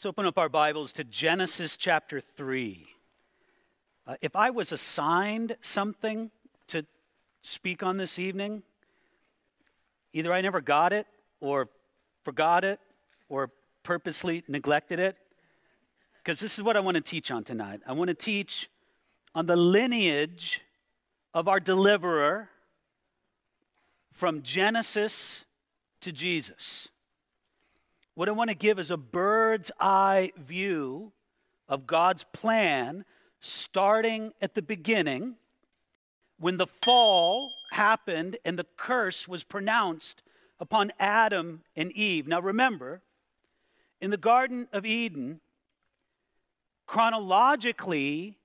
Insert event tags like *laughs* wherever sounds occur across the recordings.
Let's open up our Bibles to Genesis chapter 3. Uh, if I was assigned something to speak on this evening, either I never got it, or forgot it, or purposely neglected it. Because this is what I want to teach on tonight. I want to teach on the lineage of our deliverer from Genesis to Jesus. What I want to give is a bird's eye view of God's plan starting at the beginning when the fall happened and the curse was pronounced upon Adam and Eve. Now remember, in the Garden of Eden, chronologically,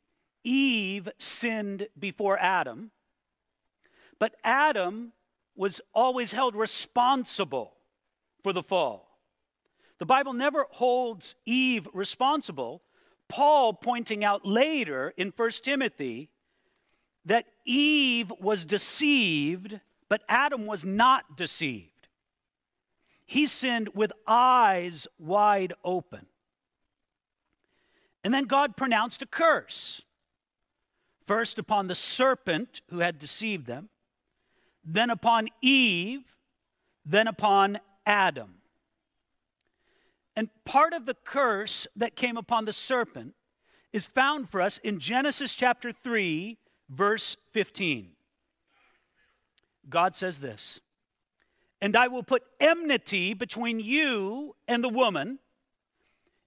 Eve sinned before Adam, but Adam was always held responsible for the fall. The Bible never holds Eve responsible. Paul pointing out later in 1 Timothy that Eve was deceived, but Adam was not deceived. He sinned with eyes wide open. And then God pronounced a curse. First upon the serpent who had deceived them, then upon Eve, then upon Adam. And part of the curse that came upon the serpent is found for us in Genesis chapter 3, verse 15. God says this And I will put enmity between you and the woman,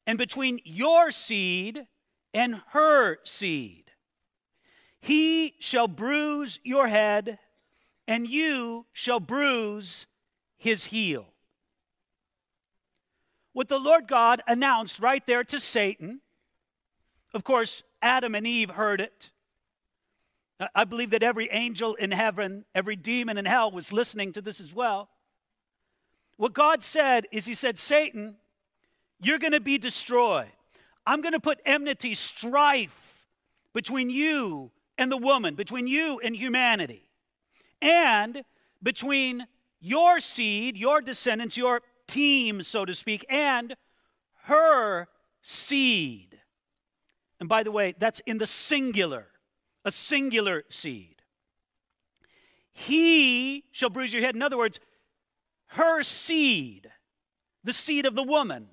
and between your seed and her seed. He shall bruise your head, and you shall bruise his heel what the Lord God announced right there to Satan. Of course, Adam and Eve heard it. I believe that every angel in heaven, every demon in hell was listening to this as well. What God said is, He said, Satan, you're going to be destroyed. I'm going to put enmity, strife between you and the woman, between you and humanity, and between your seed, your descendants, your team, so to speak, and her seed. And by the way, that's in the singular, a singular seed. He shall bruise your head. In other words, her seed, the seed of the woman,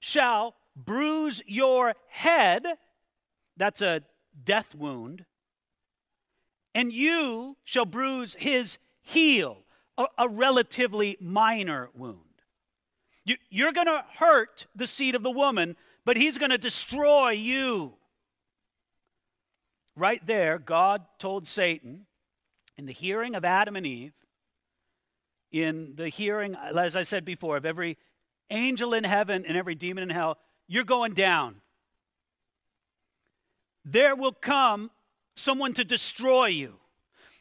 shall bruise your head. That's a death wound. And you shall bruise his heel, a, a relatively minor wound. You, are going to hurt the seed of the woman, but he's going to destroy you. Right there, God told Satan in the hearing of Adam and Eve, in the hearing, as I said before, of every angel in heaven and every demon in hell, you're going down. There will come someone to destroy you.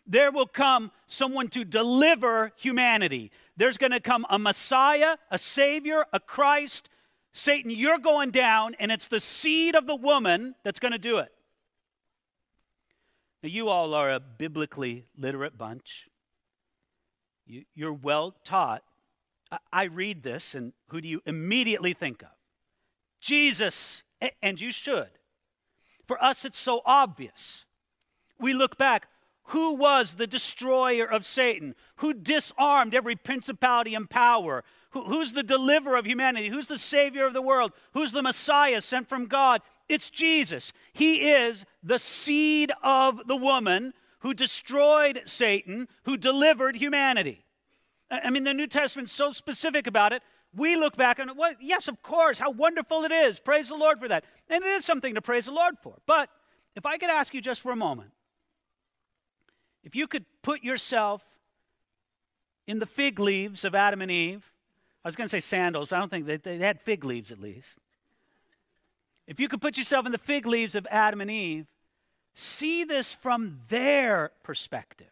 There will come someone to deliver humanity. There's going to come a Messiah, a Savior, a Christ. Satan, you're going down, and it's the seed of the woman that's going to do it. Now, you all are a biblically literate bunch. You, are well taught. I, I read this, and who do you immediately think of? Jesus, and you should. For us, it's so obvious. We look back, who was the destroyer of Satan? Who disarmed every principality and power? Who, who's the deliverer of humanity? Who's the savior of the world? Who's the Messiah sent from God? It's Jesus. He is the seed of the woman who destroyed Satan, who delivered humanity. I mean, the New Testament's so specific about it. We look back and, well, yes, of course, how wonderful it is. Praise the Lord for that. And it is something to praise the Lord for. But if I could ask you just for a moment, if you could put yourself in the fig leaves of Adam and Eve, I was going to say sandals, but I don't think they, they had fig leaves at least. If you could put yourself in the fig leaves of Adam and Eve, see this from their perspective.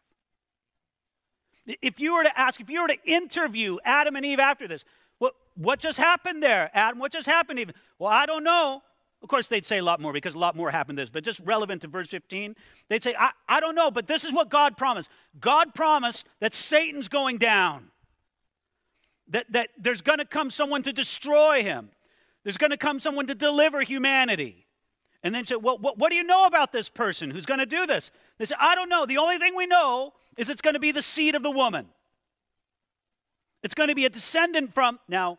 If you were to ask, if you were to interview Adam and Eve after this, what, what just happened there, Adam? What just happened, Eve? Well, I don't know. Of course, they'd say a lot more because a lot more happened this, but just relevant to verse 15, they'd say, I, I don't know, but this is what God promised. God promised that Satan's going down, that, that there's going to come someone to destroy him, there's going to come someone to deliver humanity. And then say, well, what, what do you know about this person who's going to do this? They say, I don't know. The only thing we know is it's going to be the seed of the woman. It's going to be a descendant from. Now,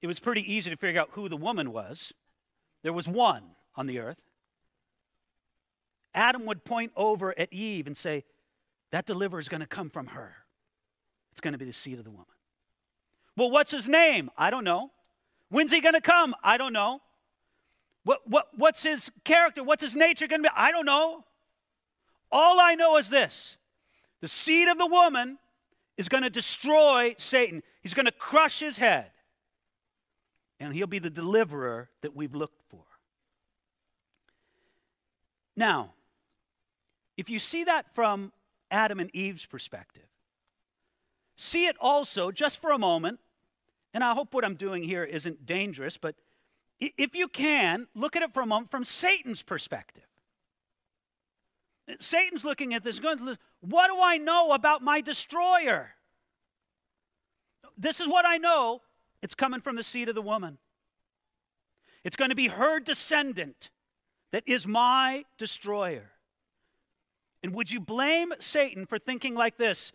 it was pretty easy to figure out who the woman was. There was one on the earth. Adam would point over at Eve and say, That deliverer is going to come from her. It's going to be the seed of the woman. Well, what's his name? I don't know. When's he going to come? I don't know. What, what, what's his character? What's his nature going to be? I don't know. All I know is this the seed of the woman is going to destroy Satan, he's going to crush his head, and he'll be the deliverer that we've looked for. Now, if you see that from Adam and Eve's perspective, see it also, just for a moment, and I hope what I'm doing here isn't dangerous, but if you can, look at it for a moment from Satan's perspective. Satan's looking at this, going, What do I know about my destroyer? This is what I know. It's coming from the seed of the woman. It's going to be her descendant that is my destroyer. And would you blame Satan for thinking like this?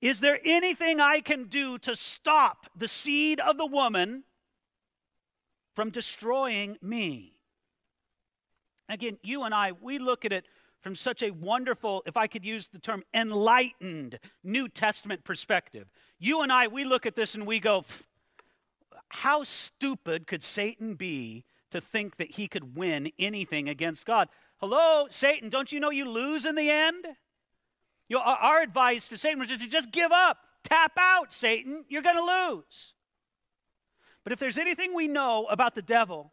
Is there anything I can do to stop the seed of the woman from destroying me? Again, you and I, we look at it from such a wonderful, if I could use the term, enlightened New Testament perspective. You and I, we look at this and we go, how stupid could Satan be to think that he could win anything against God? Hello, Satan, don't you know you lose in the end? You know, our advice to Satan was just to just give up. Tap out, Satan. You're going to lose. But if there's anything we know about the devil,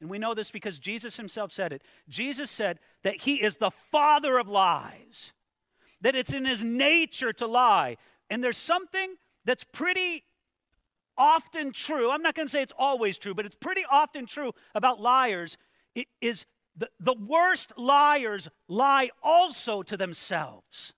and we know this because Jesus himself said it. Jesus said that he is the father of lies, that it's in his nature to lie. And there's something that's pretty often true. I'm not going to say it's always true, but it's pretty often true about liars. It is the, the worst liars lie also to themselves.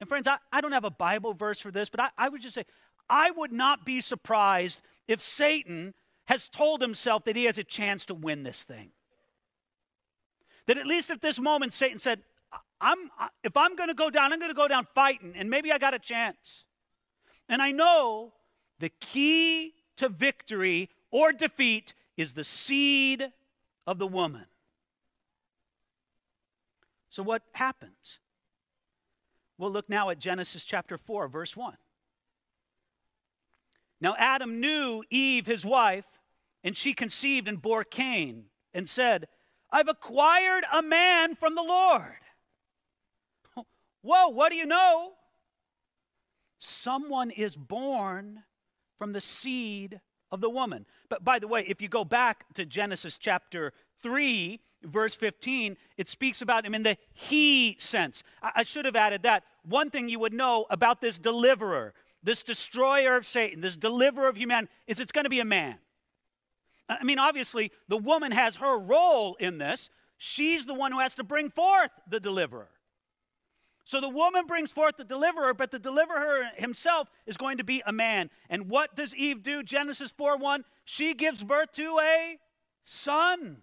And friends, I, I don't have a Bible verse for this, but I, I would just say I would not be surprised if Satan has told himself that he has a chance to win this thing. That at least at this moment, Satan said, I'm, if I'm going to go down, I'm going to go down fighting, and maybe I got a chance. And I know the key to victory or defeat is the seed of the woman. So, what happens? We'll look now at Genesis chapter 4, verse 1. Now, Adam knew Eve, his wife, and she conceived and bore Cain and said, I've acquired a man from the Lord. *laughs* Whoa, what do you know? Someone is born from the seed of the woman. But by the way, if you go back to Genesis chapter 3, verse 15, it speaks about him in the he sense. I, I should have added that. One thing you would know about this deliverer, this destroyer of Satan, this deliverer of humanity, is it's going to be a man. I mean, obviously, the woman has her role in this. She's the one who has to bring forth the deliverer. So the woman brings forth the deliverer, but the deliverer himself is going to be a man. And what does Eve do? Genesis 4 1. She gives birth to a son.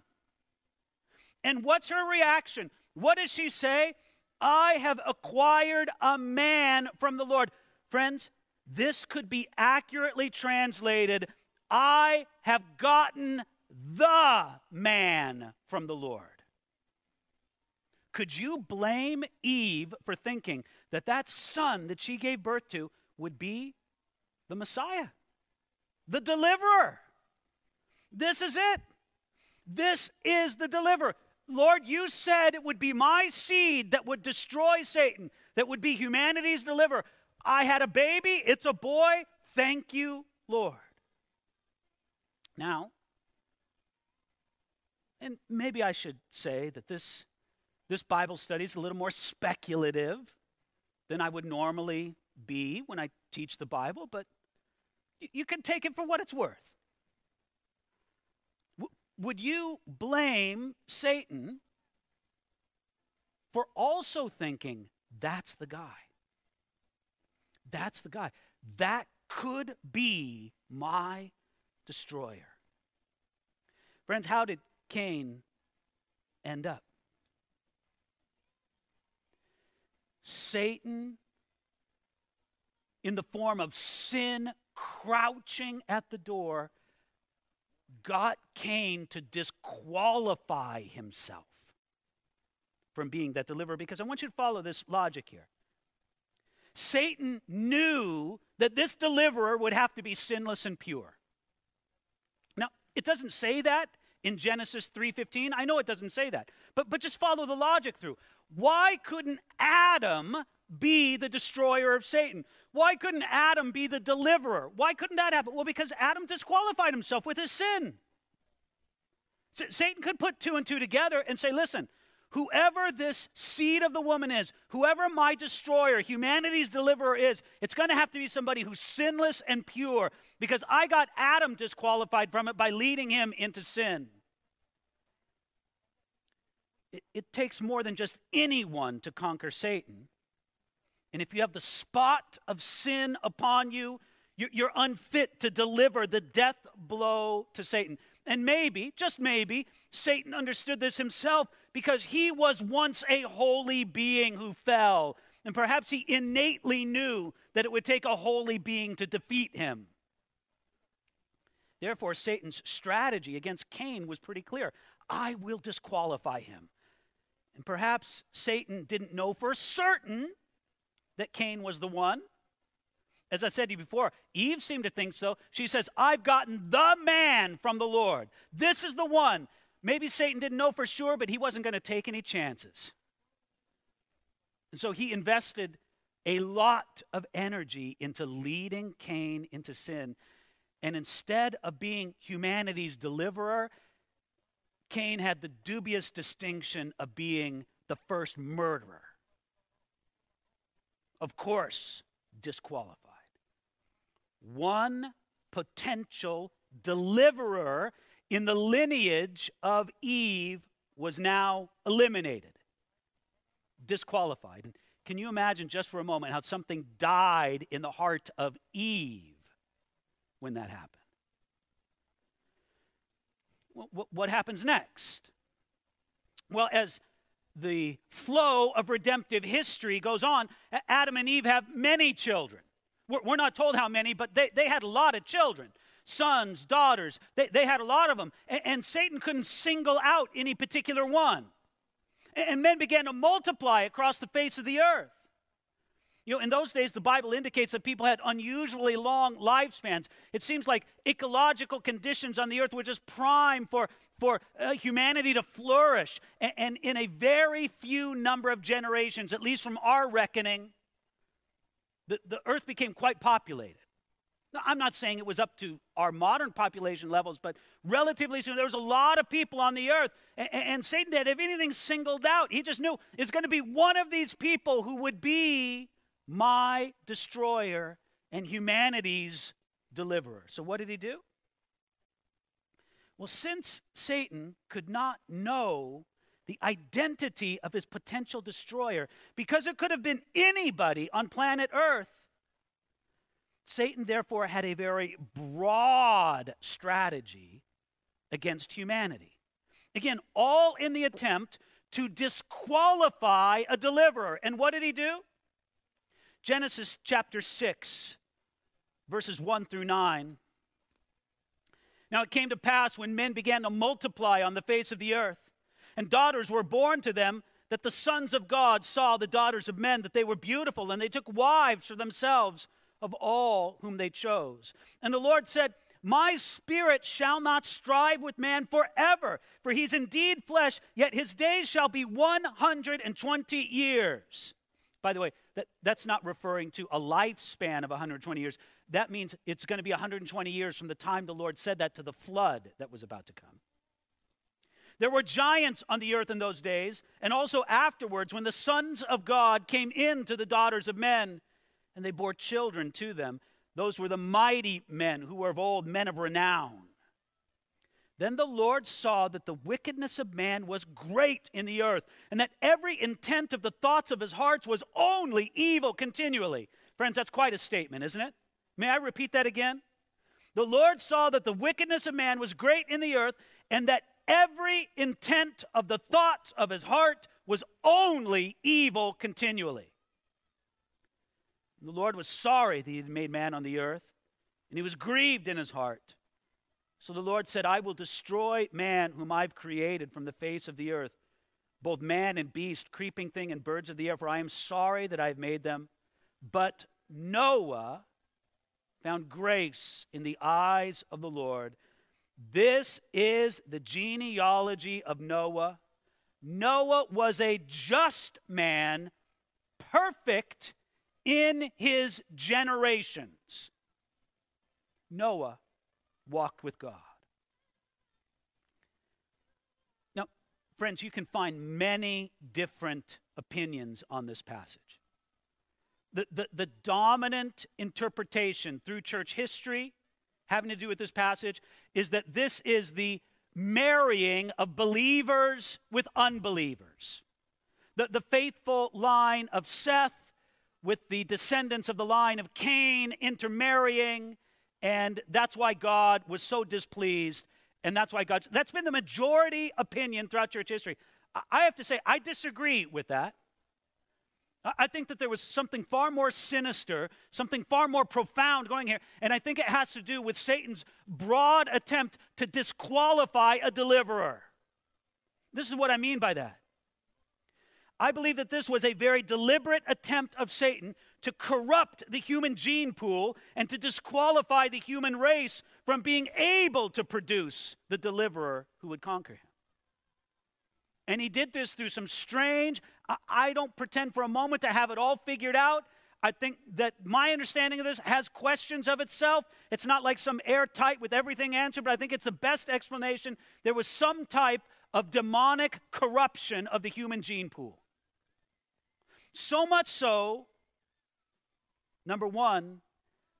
And what's her reaction? What does she say? I have acquired a man from the Lord. Friends, this could be accurately translated I have gotten the man from the Lord. Could you blame Eve for thinking that that son that she gave birth to would be the Messiah, the deliverer? This is it. This is the deliverer. Lord, you said it would be my seed that would destroy Satan, that would be humanity's deliverer. I had a baby. It's a boy. Thank you, Lord. Now, and maybe I should say that this, this Bible study is a little more speculative than I would normally be when I teach the Bible, but you can take it for what it's worth. W- would you blame Satan for also thinking that's the guy? That's the guy. That could be my destroyer. Friends, how did Cain end up? Satan, in the form of sin crouching at the door, got Cain to disqualify himself from being that deliverer because I want you to follow this logic here. Satan knew that this deliverer would have to be sinless and pure. Now, it doesn't say that in Genesis 3:15. I know it doesn't say that. But but just follow the logic through. Why couldn't Adam be the destroyer of Satan? Why couldn't Adam be the deliverer? Why couldn't that happen? Well, because Adam disqualified himself with his sin. Satan could put two and two together and say, listen, whoever this seed of the woman is, whoever my destroyer, humanity's deliverer is, it's going to have to be somebody who's sinless and pure because I got Adam disqualified from it by leading him into sin. It, it takes more than just anyone to conquer Satan. And if you have the spot of sin upon you, you're unfit to deliver the death blow to Satan. And maybe, just maybe, Satan understood this himself because he was once a holy being who fell. And perhaps he innately knew that it would take a holy being to defeat him. Therefore, Satan's strategy against Cain was pretty clear I will disqualify him. And perhaps Satan didn't know for certain that Cain was the one. As I said to you before, Eve seemed to think so. She says, I've gotten the man from the Lord. This is the one. Maybe Satan didn't know for sure, but he wasn't going to take any chances. And so he invested a lot of energy into leading Cain into sin. And instead of being humanity's deliverer, Cain had the dubious distinction of being the first murderer. Of course, disqualified one potential deliverer in the lineage of Eve was now eliminated, disqualified. Can you imagine just for a moment how something died in the heart of Eve when that happened? What happens next? Well, as the flow of redemptive history goes on, Adam and Eve have many children. We're not told how many, but they, they had a lot of children sons, daughters. They, they had a lot of them. And, and Satan couldn't single out any particular one. And, and men began to multiply across the face of the earth. You know, in those days, the Bible indicates that people had unusually long lifespans. It seems like ecological conditions on the earth were just prime for, for uh, humanity to flourish. And, and in a very few number of generations, at least from our reckoning, the, the earth became quite populated. Now, I'm not saying it was up to our modern population levels, but relatively soon, there was a lot of people on the earth. And, and Satan if anything, singled out. He just knew it's going to be one of these people who would be my destroyer and humanity's deliverer. So, what did he do? Well, since Satan could not know the identity of his potential destroyer because it could have been anybody on planet Earth. Satan, therefore, had a very broad strategy against humanity. Again, all in the attempt to disqualify a deliverer. And what did he do? Genesis chapter 6, verses 1 through 9. Now it came to pass when men began to multiply on the face of the earth and daughters were born to them, that the sons of God saw the daughters of men, that they were beautiful, and they took wives for themselves of all whom they chose. And the Lord said, My spirit shall not strive with man forever, for he's indeed flesh, yet his days shall be 120 years. By the way, that, that's not referring to a lifespan of 120 years. That means it's going to be 120 years from the time the Lord said that to the flood that was about to come. There were giants on the earth in those days, and also afterwards when the sons of God came in to the daughters of men and they bore children to them. Those were the mighty men who were of old, men of renown. Then the Lord saw that the wickedness of man was great in the earth, and that every intent of the thoughts of his hearts was only evil continually. Friends, that's quite a statement, isn't it? May I repeat that again? The Lord saw that the wickedness of man was great in the earth, and that every intent of the thoughts of his heart was only evil continually. The Lord was sorry that he had made man on the earth, and he was grieved in his heart. So the Lord said, I will destroy man whom I've created from the face of the earth, both man and beast, creeping thing and birds of the air, for I am sorry that I have made them. But Noah found grace in the eyes of the Lord. This is the genealogy of Noah. Noah was a just man, perfect in his generations. Noah walked with God. Now, friends, you can find many different opinions on this passage. The, the, the dominant interpretation through church history having to do with this passage is that this is the marrying of believers with unbelievers. The, the faithful line of Seth with the descendants of the line of Cain intermarrying and that's why God was so displeased. And that's why God, that's been the majority opinion throughout church history. I have to say, I disagree with that. I think that there was something far more sinister, something far more profound going here. And I think it has to do with Satan's broad attempt to disqualify a deliverer. This is what I mean by that. I believe that this was a very deliberate attempt of Satan to corrupt the human gene pool and to disqualify the human race from being able to produce the deliverer who would conquer him. And he did this through some strange, I don't pretend for a moment to have it all figured out. I think that my understanding of this has questions of itself. It's not like some airtight with everything answered, but I think it's the best explanation. There was some type of demonic corruption of the human gene pool. So much so Number one,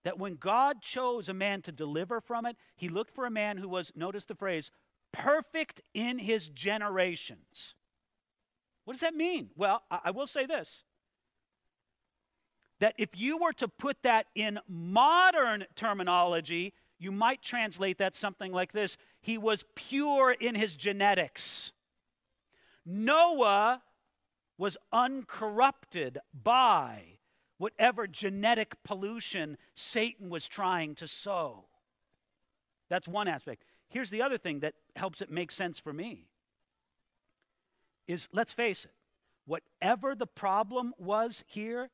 that when God chose a man to deliver from it, he looked for a man who was, notice the phrase, perfect in his generations. What does that mean? Well, I, will say this that if you were to put that in modern terminology, you might translate that something like this He was pure in his genetics. Noah was uncorrupted by whatever genetic pollution Satan was trying to sow. That's one aspect. Here's the other thing that helps it make sense for me is let's face it, whatever the problem was here,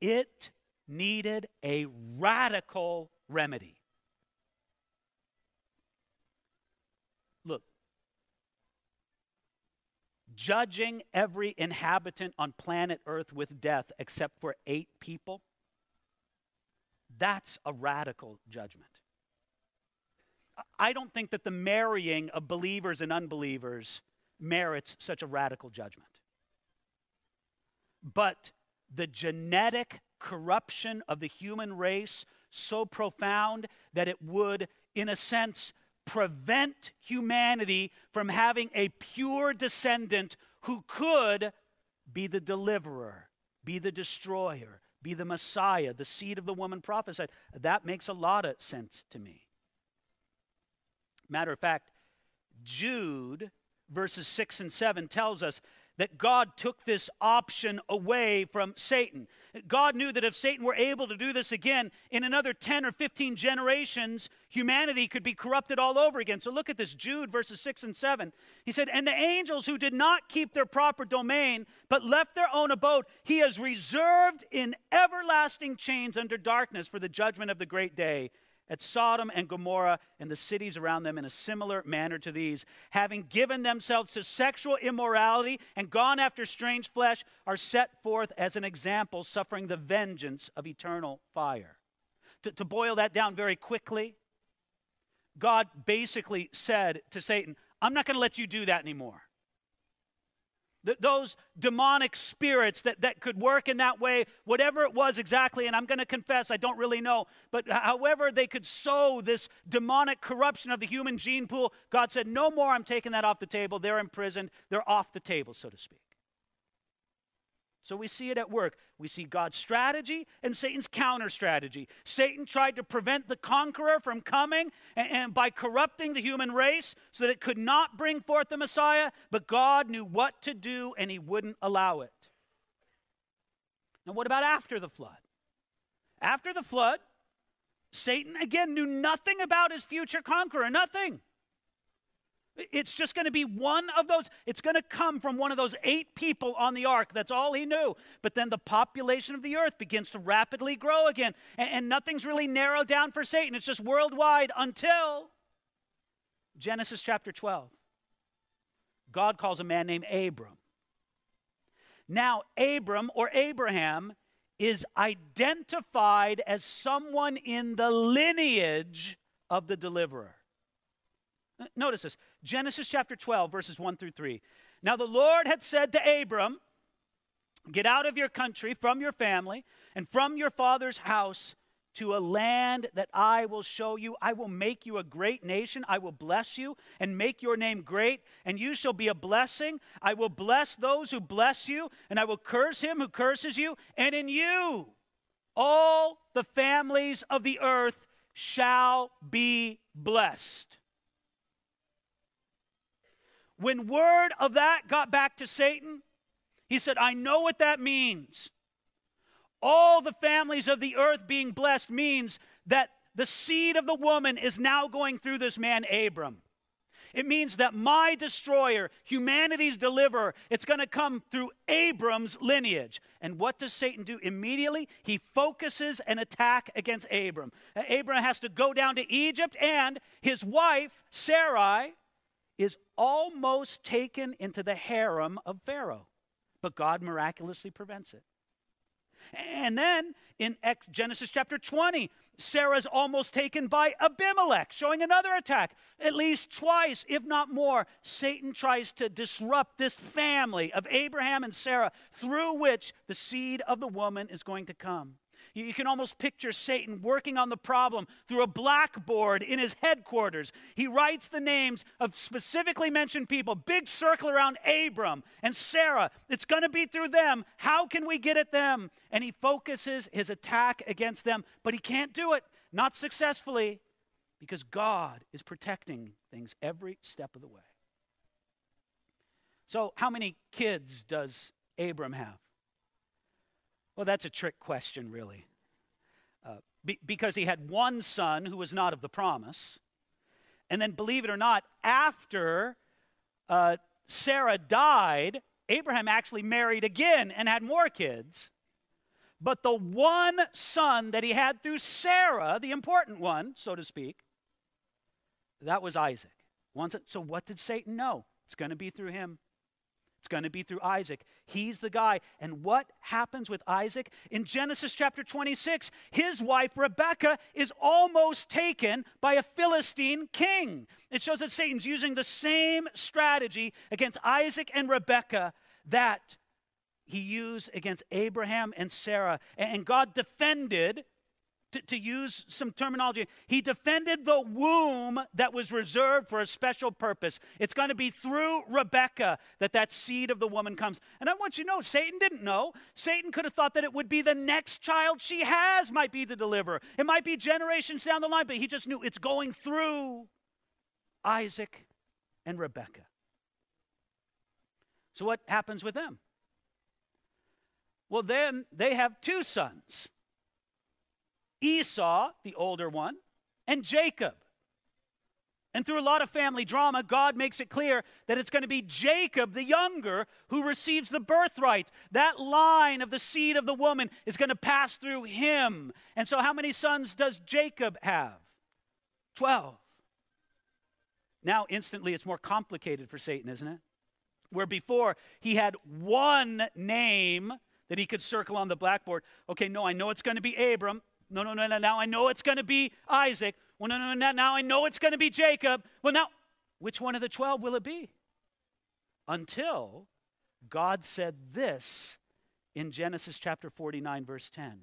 it needed a radical remedy. Judging every inhabitant on planet Earth with death except for eight people, that's a radical judgment. I don't think that the marrying of believers and unbelievers merits such a radical judgment. But the genetic corruption of the human race so profound that it would, in a sense, prevent humanity from having a pure descendant who could be the deliverer, be the destroyer, be the Messiah, the seed of the woman prophesied. That makes a lot of sense to me. Matter of fact, Jude verses 6 and 7 tells us that God took this option away from Satan. God knew that if Satan were able to do this again in another 10 or 15 generations, humanity could be corrupted all over again. So look at this Jude verses 6 and 7. He said, And the angels who did not keep their proper domain, but left their own abode, he has reserved in everlasting chains under darkness for the judgment of the great day at Sodom and Gomorrah and the cities around them in a similar manner to these, having given themselves to sexual immorality and gone after strange flesh, are set forth as an example, suffering the vengeance of eternal fire. To, to boil that down very quickly, God basically said to Satan, I'm not going to let you do that anymore. Th- those demonic spirits that, that could work in that way, whatever it was exactly, and I'm going to confess, I don't really know, but however they could sow this demonic corruption of the human gene pool, God said, No more, I'm taking that off the table. They're imprisoned, they're off the table, so to speak. So we see it at work. We see God's strategy and Satan's counter strategy. Satan tried to prevent the conqueror from coming and, and, by corrupting the human race so that it could not bring forth the Messiah, but God knew what to do and he wouldn't allow it. Now, what about after the flood? After the flood, Satan again knew nothing about his future conqueror, nothing. It's just going to be one of those. It's going to come from one of those eight people on the ark. That's all he knew. But then the population of the earth begins to rapidly grow again. And, and nothing's really narrowed down for Satan. It's just worldwide until Genesis chapter 12. God calls a man named Abram. Now, Abram or Abraham is identified as someone in the lineage of the deliverer. Notice this Genesis chapter 12, verses 1 through 3. Now the Lord had said to Abram, Get out of your country, from your family, and from your father's house to a land that I will show you. I will make you a great nation. I will bless you and make your name great, and you shall be a blessing. I will bless those who bless you, and I will curse him who curses you. And in you, all the families of the earth shall be blessed. When word of that got back to Satan, he said, I know what that means. All the families of the earth being blessed means that the seed of the woman is now going through this man, Abram. It means that my destroyer, humanity's deliverer, it's going to come through Abram's lineage. And what does Satan do immediately? He focuses an attack against Abram. Abram has to go down to Egypt, and his wife, Sarai, is almost taken into the harem of Pharaoh, but God miraculously prevents it. And then in Genesis chapter 20, Sarah's almost taken by Abimelech, showing another attack. At least twice, if not more, Satan tries to disrupt this family of Abraham and Sarah through which the seed of the woman is going to come. You can almost picture Satan working on the problem through a blackboard in his headquarters. He writes the names of specifically mentioned people, big circle around Abram and Sarah. It's going to be through them. How can we get at them? And he focuses his attack against them, but he can't do it, not successfully, because God is protecting things every step of the way. So, how many kids does Abram have? Well, that's a trick question, really. Uh, be, because he had one son who was not of the promise. And then, believe it or not, after uh, Sarah died, Abraham actually married again and had more kids. But the one son that he had through Sarah, the important one, so to speak, that was Isaac. So, what did Satan know? It's going to be through him. It's going to be through Isaac. He's the guy. And what happens with Isaac? In Genesis chapter 26, his wife Rebekah is almost taken by a Philistine king. It shows that Satan's using the same strategy against Isaac and Rebekah that he used against Abraham and Sarah. And God defended to, to, use some terminology, he defended the womb that was reserved for a special purpose. It's going to be through Rebecca that that seed of the woman comes. And I want you to know, Satan didn't know. Satan could have thought that it would be the next child she has might be the deliverer. It might be generations down the line, but he just knew it's going through Isaac and Rebecca. So what happens with them? Well, then they have two sons. Esau, the older one, and Jacob. And through a lot of family drama, God makes it clear that it's going to be Jacob, the younger, who receives the birthright. That line of the seed of the woman is going to pass through him. And so, how many sons does Jacob have? 12. Now, instantly, it's more complicated for Satan, isn't it? Where before he had one name that he could circle on the blackboard. Okay, no, I know it's going to be Abram. No, no, no, no. Now I know it's going to be Isaac. Well, no, no, no. Now I know it's going to be Jacob. Well, now, which one of the 12 will it be? Until God said this in Genesis chapter 49, verse 10.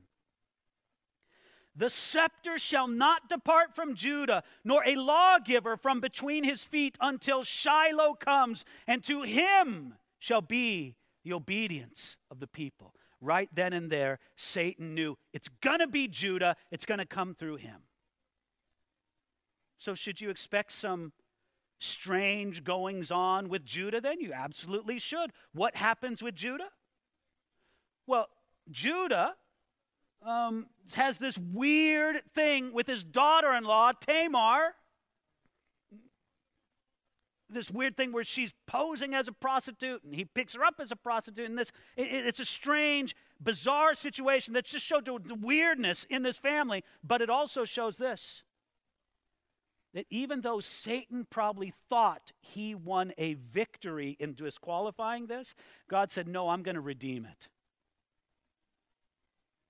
The scepter shall not depart from Judah, nor a lawgiver from between his feet until Shiloh comes, and to him shall be the obedience of the people. Right then and there, Satan knew it's going to be Judah, it's going to come through him. So, should you expect some strange goings on with Judah then? You absolutely should. What happens with Judah? Well, Judah um, has this weird thing with his daughter in law, Tamar. This weird thing where she's posing as a prostitute and he picks her up as a prostitute. And this, it, it's a strange, bizarre situation that just showed the weirdness in this family, but it also shows this that even though Satan probably thought he won a victory in disqualifying this, God said, No, I'm going to redeem it.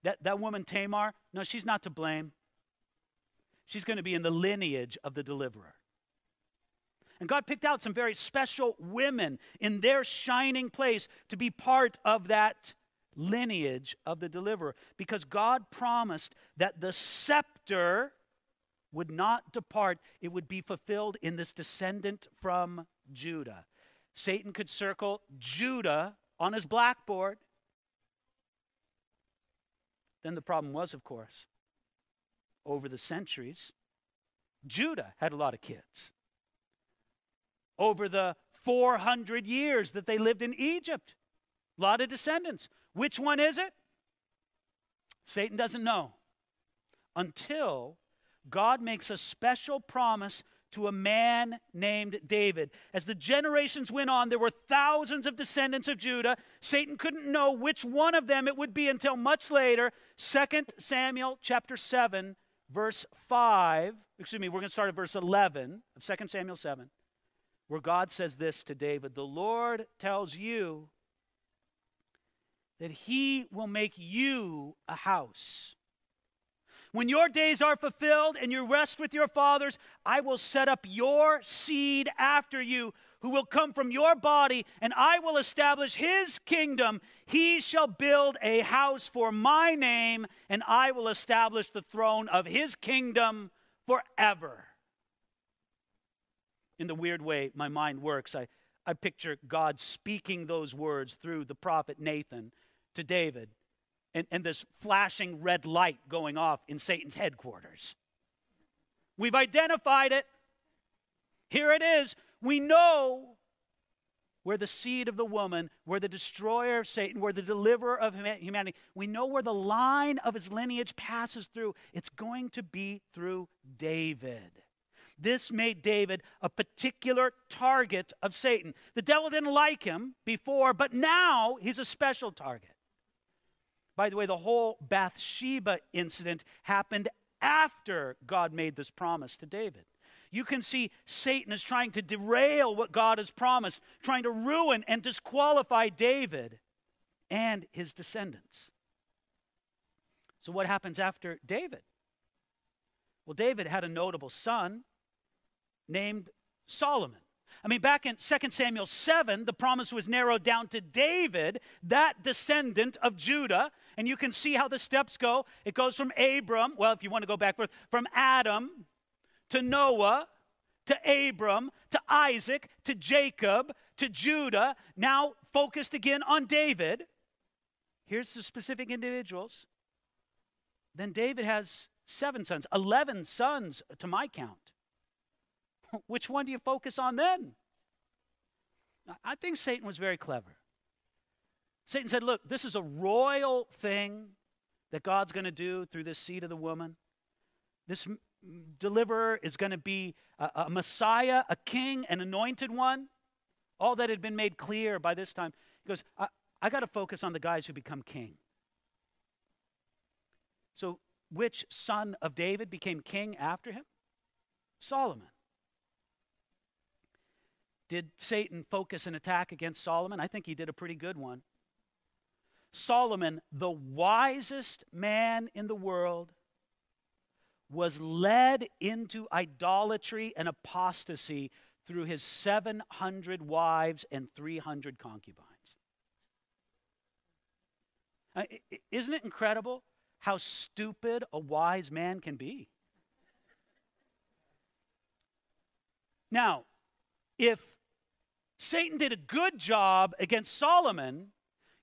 That, that woman, Tamar, no, she's not to blame. She's going to be in the lineage of the deliverer. And God picked out some very special women in their shining place to be part of that lineage of the deliverer because God promised that the scepter would not depart, it would be fulfilled in this descendant from Judah. Satan could circle Judah on his blackboard. Then the problem was, of course, over the centuries, Judah had a lot of kids. Over the 400 years that they lived in Egypt, a lot of descendants. Which one is it? Satan doesn't know until God makes a special promise to a man named David. As the generations went on, there were thousands of descendants of Judah. Satan couldn't know which one of them it would be until much later. 2 Samuel chapter 7, verse 5. Excuse me, we're going to start at verse 11 of 2 Samuel 7, where God says this to David The Lord tells you that he will make you a house when your days are fulfilled and you rest with your fathers, I will set up your seed after you, who will come from your body, and I will establish his kingdom. He shall build a house for my name, and I will establish the throne of his kingdom forever. In the weird way my mind works, I, I picture God speaking those words through the prophet Nathan to David and, and this flashing red light going off in Satan's headquarters. We've identified it. Here it is. We know where the seed of the woman, where the destroyer of Satan, where the deliverer of humanity, we know where the line of his lineage passes through. It's going to be through David. This made David a particular target of Satan. The devil didn't like him before, but now he's a special target. By the way, the whole Bathsheba incident happened after God made this promise to David. You can see Satan is trying to derail what God has promised, trying to ruin and disqualify David and his descendants. So, what happens after David? Well, David had a notable son named Solomon. I mean, back in 2 Samuel 7, the promise was narrowed down to David, that descendant of Judah. And you can see how the steps go. It goes from Abram, well, if you want to go backward, from Adam to Noah to Abram to Isaac to Jacob to Judah, now focused again on David. Here's the specific individuals. Then David has seven sons, 11 sons to my count. *laughs* Which one do you focus on then? I think Satan was very clever. Satan said, Look, this is a royal thing that God's going to do through this seed of the woman. This deliverer is going to be a, a Messiah, a king, an anointed one. All that had been made clear by this time. He goes, I, I got to focus on the guys who become king. So, which son of David became king after him? Solomon. Did Satan focus an attack against Solomon? I think he did a pretty good one. Solomon, the wisest man in the world, was led into idolatry and apostasy through his 700 wives and 300 concubines. Isn't it incredible how stupid a wise man can be? Now, if Satan did a good job against Solomon,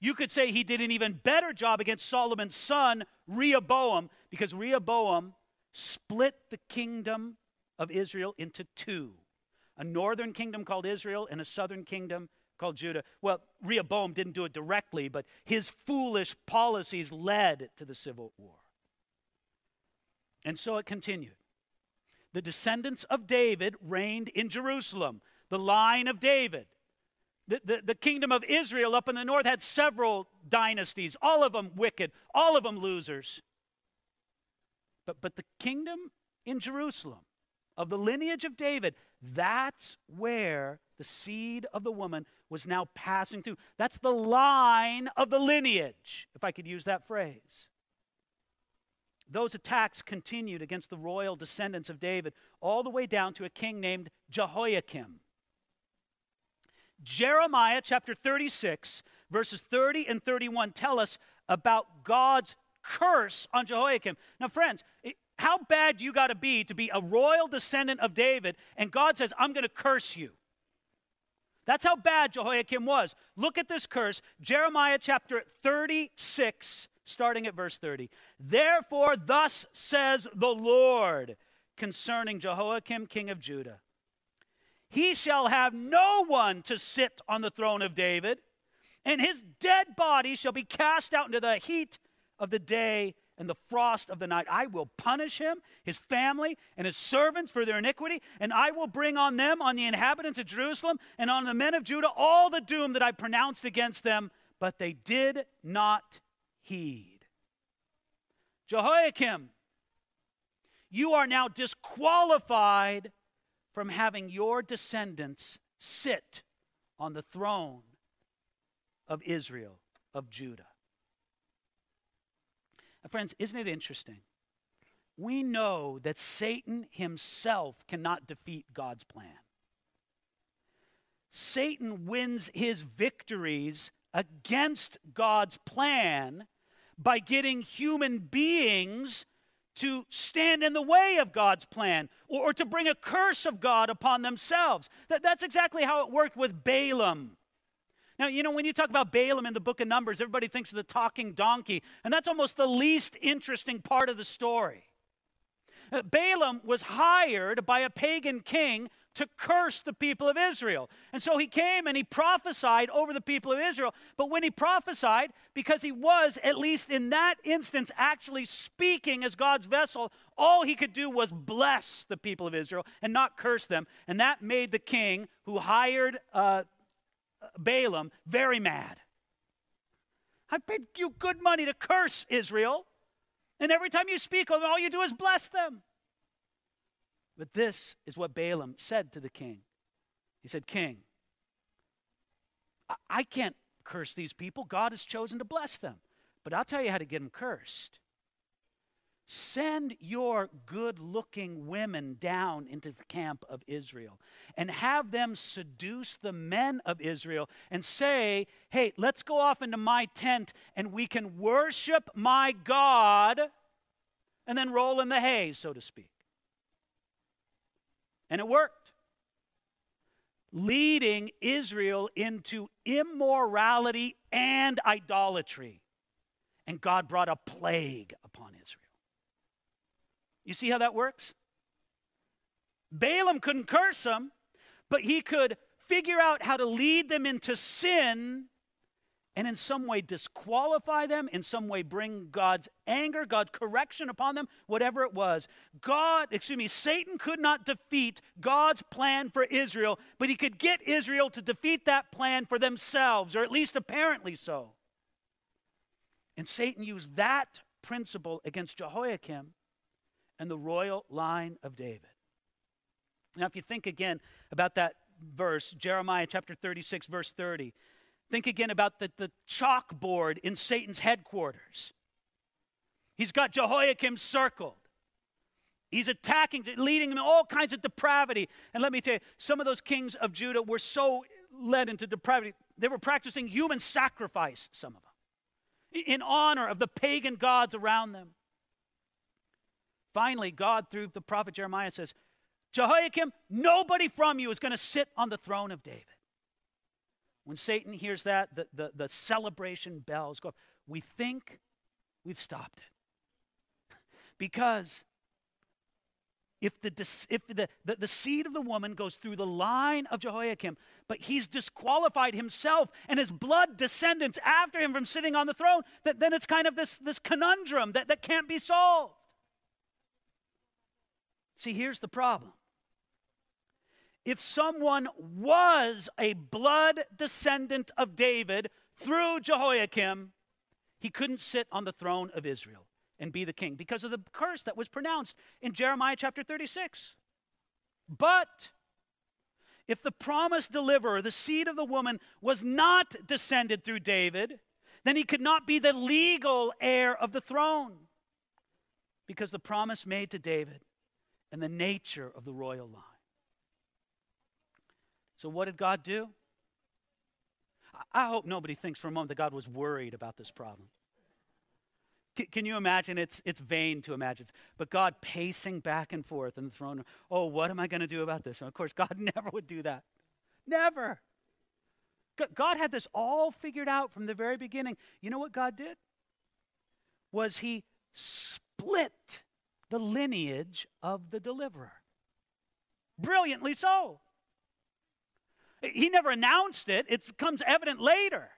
you could say he did an even better job against Solomon's son, Rehoboam, because Rehoboam split the kingdom of Israel into two a northern kingdom called Israel and a southern kingdom called Judah. Well, Rehoboam didn't do it directly, but his foolish policies led to the civil war. And so it continued. The descendants of David reigned in Jerusalem, the line of David. The, the, the, kingdom of Israel up in the north had several dynasties, all of them wicked, all of them losers. But, but the kingdom in Jerusalem, of the lineage of David, that's where the seed of the woman was now passing through. That's the line of the lineage, if I could use that phrase. Those attacks continued against the royal descendants of David all the way down to a king named Jehoiakim. Jeremiah chapter 36, verses 30 and 31 tell us about God's curse on Jehoiakim. Now, friends, how bad you got to be to be a royal descendant of David, and God says, I'm going to curse you. That's how bad Jehoiakim was. Look at this curse, Jeremiah chapter 36, starting at verse 30. Therefore, thus says the Lord concerning Jehoiakim, king of Judah He shall have no one to sit on the throne of David, and his dead body shall be cast out into the heat of the day and the frost of the night. I will punish him, his family, and his servants for their iniquity, and I will bring on them, on the inhabitants of Jerusalem, and on the men of Judah, all the doom that I pronounced against them. But they did not heed. Jehoiakim, you are now disqualified from having your descendants sit on the throne of Israel, of Judah. Friends, isn't it interesting? We know that Satan himself cannot defeat God's plan. Satan wins his victories against God's plan by getting human beings to stand in the way of God's plan or, or, to bring a curse of God upon themselves. That, that's exactly how it worked with Balaam. Now, you know, when you talk about Balaam in the book of Numbers, everybody thinks of the talking donkey, and that's almost the least interesting part of the story. Uh, Balaam was hired by a pagan king to curse the people of Israel. And so he came and he prophesied over the people of Israel. But when he prophesied, because he was, at least in that instance, actually speaking as God's vessel, all he could do was bless the people of Israel and not curse them. And that made the king who hired uh, Balaam very mad. I paid you good money to curse Israel, and every time you speak all you do is bless them. But this is what Balaam said to the king. He said, King, I, can't curse these people. God has chosen to bless them. But I'll tell you how to get them cursed. Send your good looking women down into the camp of Israel and have them seduce the men of Israel and say, hey, let's go off into my tent and we can worship my God and then roll in the hay, so to speak. And it worked, leading Israel into immorality and idolatry. And God brought a plague upon Israel. You see how that works? Balaam couldn't curse them, but he could figure out how to lead them into sin and in some way disqualify them, in some way bring God's anger, God's correction upon them, whatever it was. God, excuse me, Satan could not defeat God's plan for Israel, but he could get Israel to defeat that plan for themselves, or at least apparently so. And Satan used that principle against Jehoiakim and the royal line of David. Now, if you think again about that verse, Jeremiah chapter 36, verse 30, think again about the, the chalkboard in Satan's headquarters. He's got Jehoiakim circled. He's attacking, leading him in all kinds of depravity. And let me tell you, some of those kings of Judah were so led into depravity, they were practicing human sacrifice, some of them, in honor of the pagan gods around them. Finally, God, through the prophet Jeremiah, says, Jehoiakim, nobody from you is going to sit on the throne of David. When Satan hears that, the, the, the celebration bells go off. We think we've stopped it. *laughs* because if, the, if the, the, the, seed of the woman goes through the line of Jehoiakim, but he's disqualified himself and his blood descendants after him from sitting on the throne, that, then it's kind of this, this conundrum that, that can't be solved. See, here's the problem if someone was a blood descendant of David through Jehoiakim, he couldn't sit on the throne of Israel and be the king because of the curse that was pronounced in Jeremiah chapter 36. But if the promised deliverer, the seed of the woman, was not descended through David, then he could not be the legal heir of the throne because the promise made to David and the nature of the royal line. So, what did God do? I hope nobody thinks for a moment that God was worried about this problem. Can you imagine? It's, it's vain to imagine. But God pacing back and forth in the throne. Oh, what am I going to do about this? And of course, God *laughs* never would do that. Never. God had this all figured out from the very beginning. You know what God did? Was He split the lineage of the deliverer. Brilliantly so. He never announced it, it comes evident later.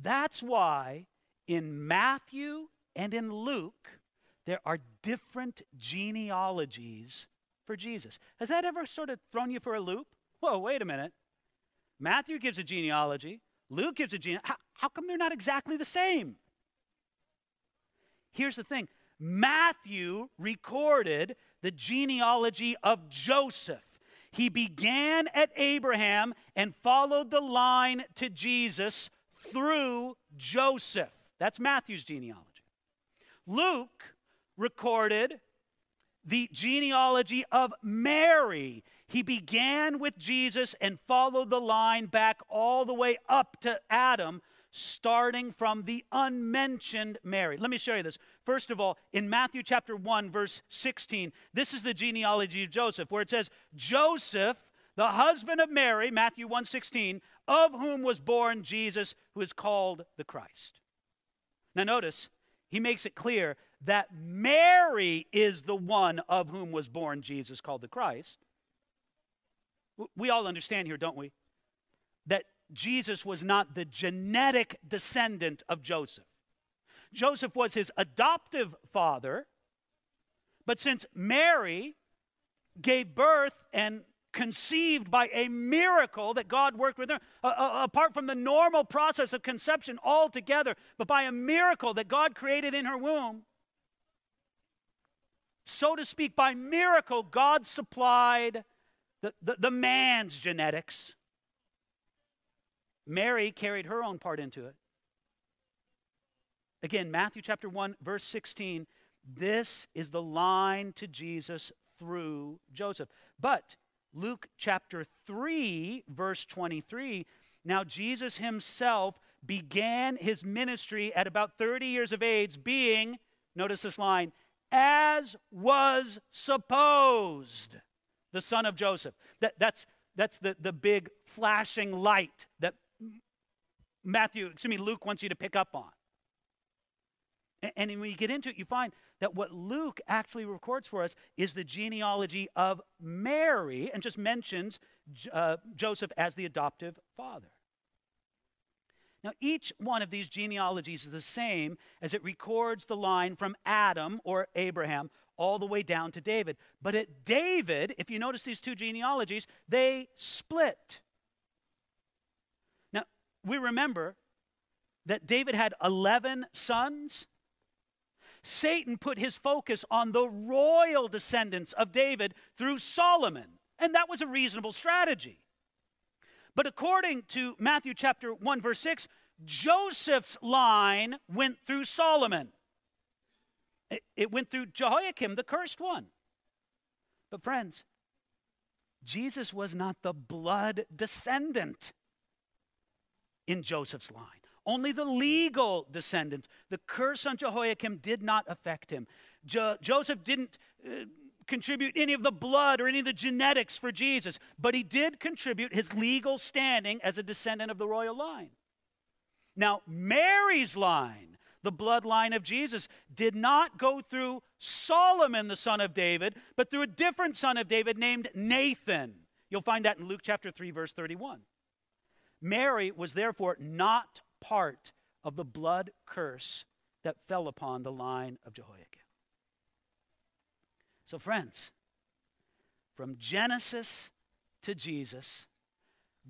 That's why in Matthew and in Luke, there are different genealogies for Jesus. Has that ever sort of thrown you for a loop? Whoa, wait a minute. Matthew gives a genealogy, Luke gives a genealogy. How, how come they're not exactly the same? Here's the thing Matthew recorded the genealogy of Joseph. He began at Abraham and followed the line to Jesus through Joseph. That's Matthew's genealogy. Luke recorded the genealogy of Mary. He began with Jesus and followed the line back all the way up to Adam starting from the unmentioned Mary. Let me show you this. First of all, in Matthew chapter 1, verse 16, this is the genealogy of Joseph, where it says, Joseph, the husband of Mary, Matthew 1 16, of whom was born Jesus, who is called the Christ. Now, notice, he makes it clear that Mary is the one of whom was born Jesus, called the Christ. We all understand here, don't we? That Jesus was not the genetic descendant of Joseph. Joseph was his adoptive father, but since Mary gave birth and conceived by a miracle that God worked with her, apart from the normal process of conception altogether, but by a miracle that God created in her womb, so to speak, by miracle, God supplied the, the, the man's genetics Mary carried her own part into it. Again, Matthew chapter 1, verse 16. This is the line to Jesus through Joseph. But Luke chapter 3, verse 23. Now, Jesus himself began his ministry at about 30 years of age, being, notice this line, as was supposed, the son of Joseph. That, that's, that's the, the big flashing light that Matthew, excuse me, Luke wants you to pick up on. And, and when you get into it, you find that what Luke actually records for us is the genealogy of Mary and just mentions uh, Joseph as the adoptive father. Now, each one of these genealogies is the same as it records the line from Adam or Abraham all the way down to David. But at David, if you notice these two genealogies, they split Now, we remember that David had 11 sons. Satan put his focus on the royal descendants of David through Solomon, and that was a reasonable strategy. But according to Matthew chapter 1 verse 6, Joseph's line went through Solomon. It, it went through Jehoiakim, the cursed one. But friends, Jesus was not the blood descendant in Joseph's line. Only the legal descendants. The curse on Jehoiakim did not affect him. Jo- Joseph didn't uh, contribute any of the blood or any of the genetics for Jesus, but he did contribute his legal standing as a descendant of the royal line. Now, Mary's line the bloodline of Jesus, did not go through Solomon, the son of David, but through a different son of David named Nathan. You'll find that in Luke chapter 3, verse 31. Mary was therefore not part of the blood curse that fell upon the line of Jehoiakim. So, friends, from Genesis to Jesus,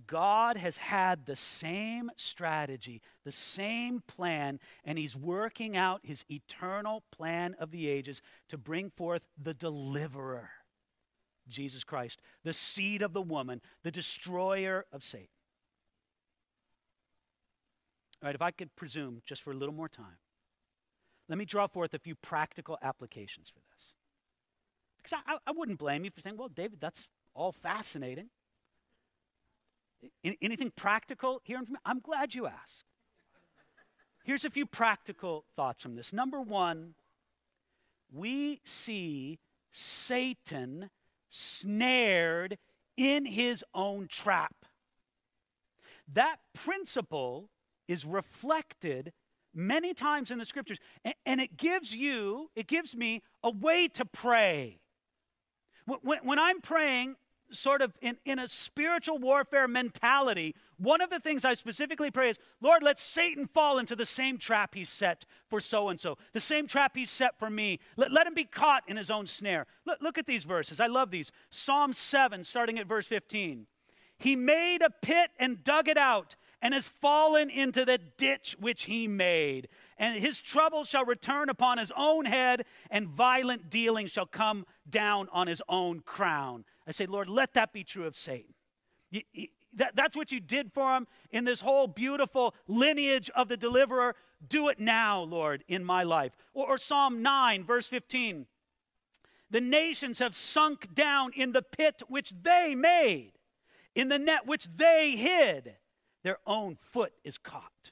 God has had the same strategy, the same plan, and He's working out His eternal plan of the ages to bring forth the deliverer, Jesus Christ, the seed of the woman, the destroyer of Satan. All right, if I could presume just for a little more time, let me draw forth a few practical applications for this. Because I, I wouldn't blame you for saying, well, David, that's all fascinating. Anything practical me? I'm glad you asked. Here's a few practical thoughts from this. Number one, we see Satan snared in his own trap. That principle is reflected many times in the scriptures, and, it gives you, it gives me a way to pray. When, I'm praying, sort of in, in a spiritual warfare mentality, one of the things I specifically pray is, Lord, let Satan fall into the same trap he's set for so and so, the same trap he's set for me. Let, let him be caught in his own snare. Look, look at these verses. I love these. Psalm 7, starting at verse 15. He made a pit and dug it out and has fallen into the ditch which he made. And his trouble shall return upon his own head, and violent dealing shall come down on his own crown. I say, Lord, let that be true of Satan. You, you, that, that's what you did for him in this whole beautiful lineage of the deliverer. Do it now, Lord, in my life. Or, or Psalm 9, verse 15. The nations have sunk down in the pit which they made, in the net which they hid. Their own foot is caught.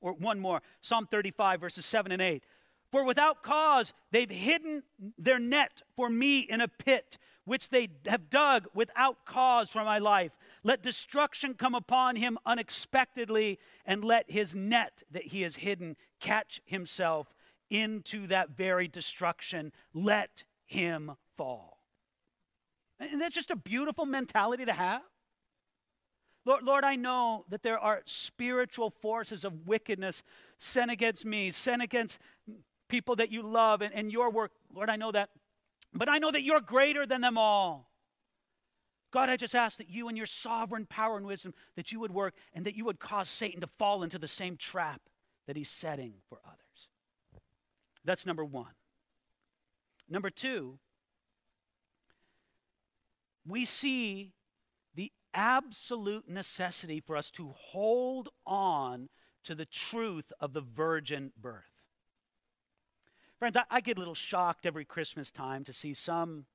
Or one more, Psalm 35, verses 7 and 8. For without cause they've hidden their net for me in a pit which they have dug without cause for my life. Let destruction come upon him unexpectedly, and let his net that he has hidden catch himself into that very destruction. Let him fall. And that's just a beautiful mentality to have. Lord, Lord, I know that there are spiritual forces of wickedness sent against me, sent against people that you love and, and your work. Lord, I know that but I know that you're greater than them all. God, I just ask that you and your sovereign power and wisdom, that you would work and that you would cause Satan to fall into the same trap that he's setting for others. That's number one. Number two, we see absolute necessity for us to hold on to the truth of the virgin birth. Friends, I, I, get a little shocked every Christmas time to see some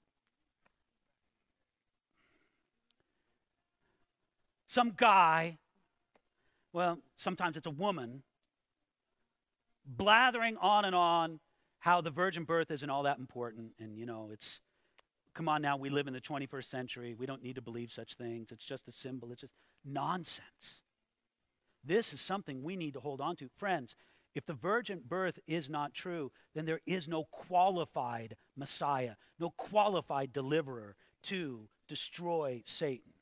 some guy, well, sometimes it's a woman, blathering on and on how the virgin birth isn't all that important and you know, it's come on now, we live in the 21st century. We don't need to believe such things. It's just a symbol. It's just nonsense. This is something we need to hold on to. Friends, if the virgin birth is not true, then there is no qualified Messiah, no qualified deliverer to destroy Satan.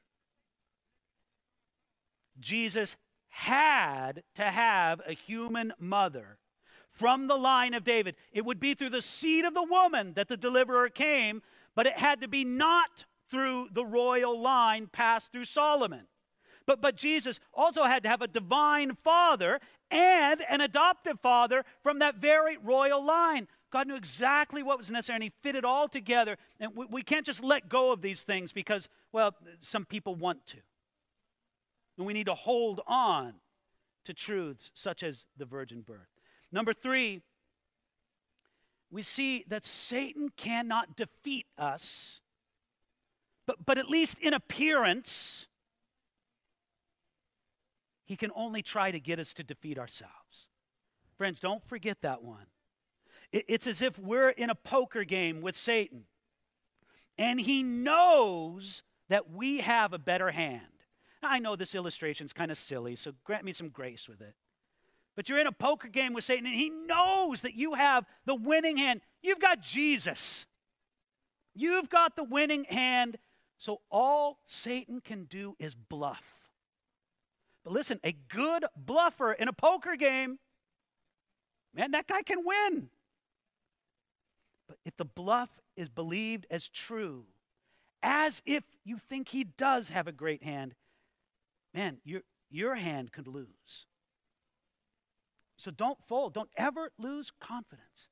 Jesus had to have a human mother from the line of David. It would be through the seed of the woman that the deliverer came, but it had to be not through the royal line passed through Solomon. But, but Jesus also had to have a divine father and an adoptive father from that very royal line. God knew exactly what was necessary and He fit it all together. And we, we can't just let go of these things because, well, some people want to. And we need to hold on to truths such as the virgin birth. Number three, we see that Satan cannot defeat us, but, but at least in appearance, he can only try to get us to defeat ourselves. Friends, don't forget that one. It's as if we're in a poker game with Satan, and he knows that we have a better hand. Now, I know this illustration is kind of silly, so grant me some grace with it. But you're in a poker game with Satan, and he knows that you have the winning hand. You've got Jesus. You've got the winning hand. So all Satan can do is bluff. But listen, a good bluffer in a poker game, man, that guy can win. But if the bluff is believed as true, as if you think he does have a great hand, man, your, your hand could lose. So don't fold. Don't ever lose confidence.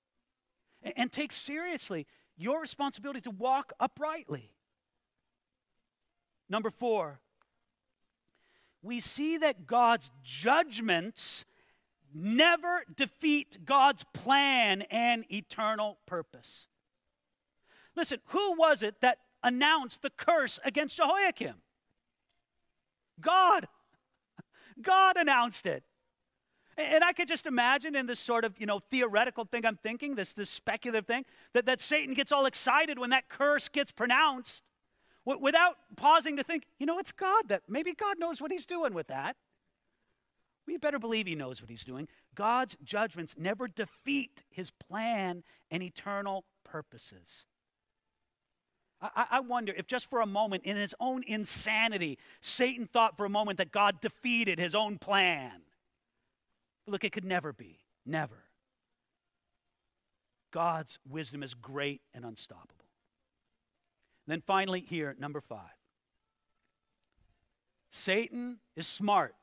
And, and take seriously your responsibility to walk uprightly. Number four, we see that God's judgments never defeat God's plan and eternal purpose. Listen, who was it that announced the curse against Jehoiakim? God. God announced it. And I could just imagine in this sort of, you know, theoretical thing I'm thinking, this, this speculative thing, that, that Satan gets all excited when that curse gets pronounced w- without pausing to think, you know, it's God that maybe God knows what he's doing with that. We better believe he knows what he's doing. God's judgments never defeat his plan and eternal purposes. I, I, wonder if just for a moment, in his own insanity, Satan thought for a moment that God defeated his own plan. Look, it could never be. Never. God's wisdom is great and unstoppable. And then finally, here, number five Satan is smart.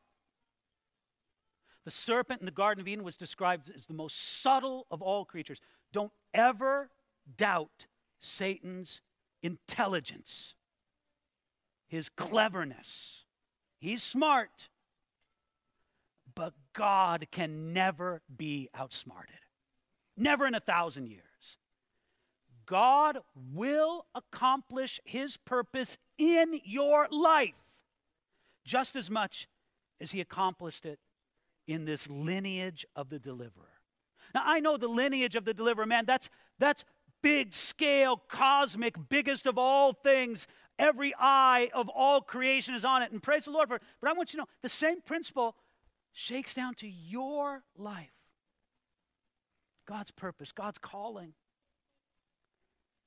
The serpent in the Garden of Eden was described as the most subtle of all creatures. Don't ever doubt Satan's intelligence, his cleverness. He's smart. God can never be outsmarted. Never in a thousand years. God will accomplish his purpose in your life just as much as he accomplished it in this lineage of the deliverer. Now I know the lineage of the deliverer, man, that's that's big scale, cosmic, biggest of all things. Every eye of all creation is on it. And praise the Lord for it. But I want you to know the same principle shakes down to your life. God's purpose, God's calling.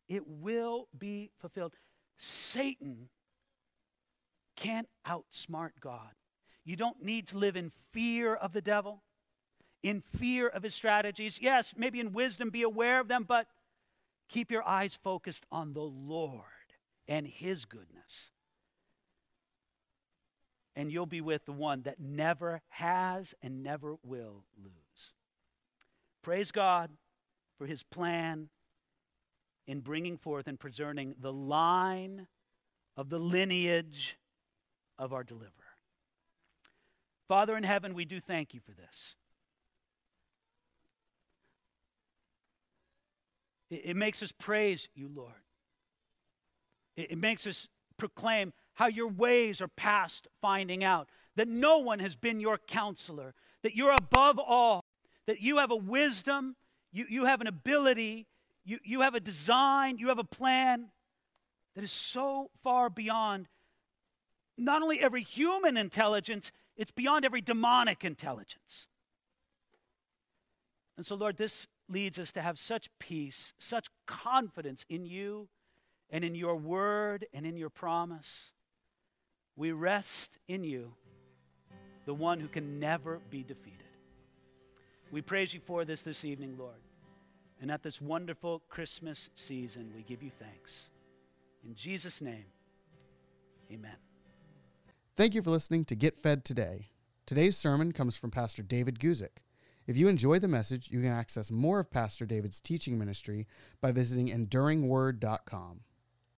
It will be fulfilled. Satan can't outsmart God. You don't need to live in fear of the devil, in fear of his strategies. Yes, maybe in wisdom, be aware of them, but keep your eyes focused on the Lord and his goodness and you'll be with the one that never has and never will lose. Praise God for his plan in bringing forth and preserving the line of the lineage of our deliverer. Father in heaven, we do thank you for this. It, it makes us praise you, Lord. It, it makes us proclaim how your ways are past finding out, that no one has been your counselor, that you're above all, that you have a wisdom, you, you have an ability, you, you have a design, you have a plan that is so far beyond not only every human intelligence, it's beyond every demonic intelligence. And so, Lord, this leads us to have such peace, such confidence in you and in your word and in your promise. We rest in you, the one who can never be defeated. We praise you for this this evening, Lord. And at this wonderful Christmas season, we give you thanks. In Jesus' name, amen. Thank you for listening to Get Fed Today. Today's sermon comes from Pastor David Guzik. If you enjoy the message, you can access more of Pastor David's teaching ministry by visiting enduringword.com.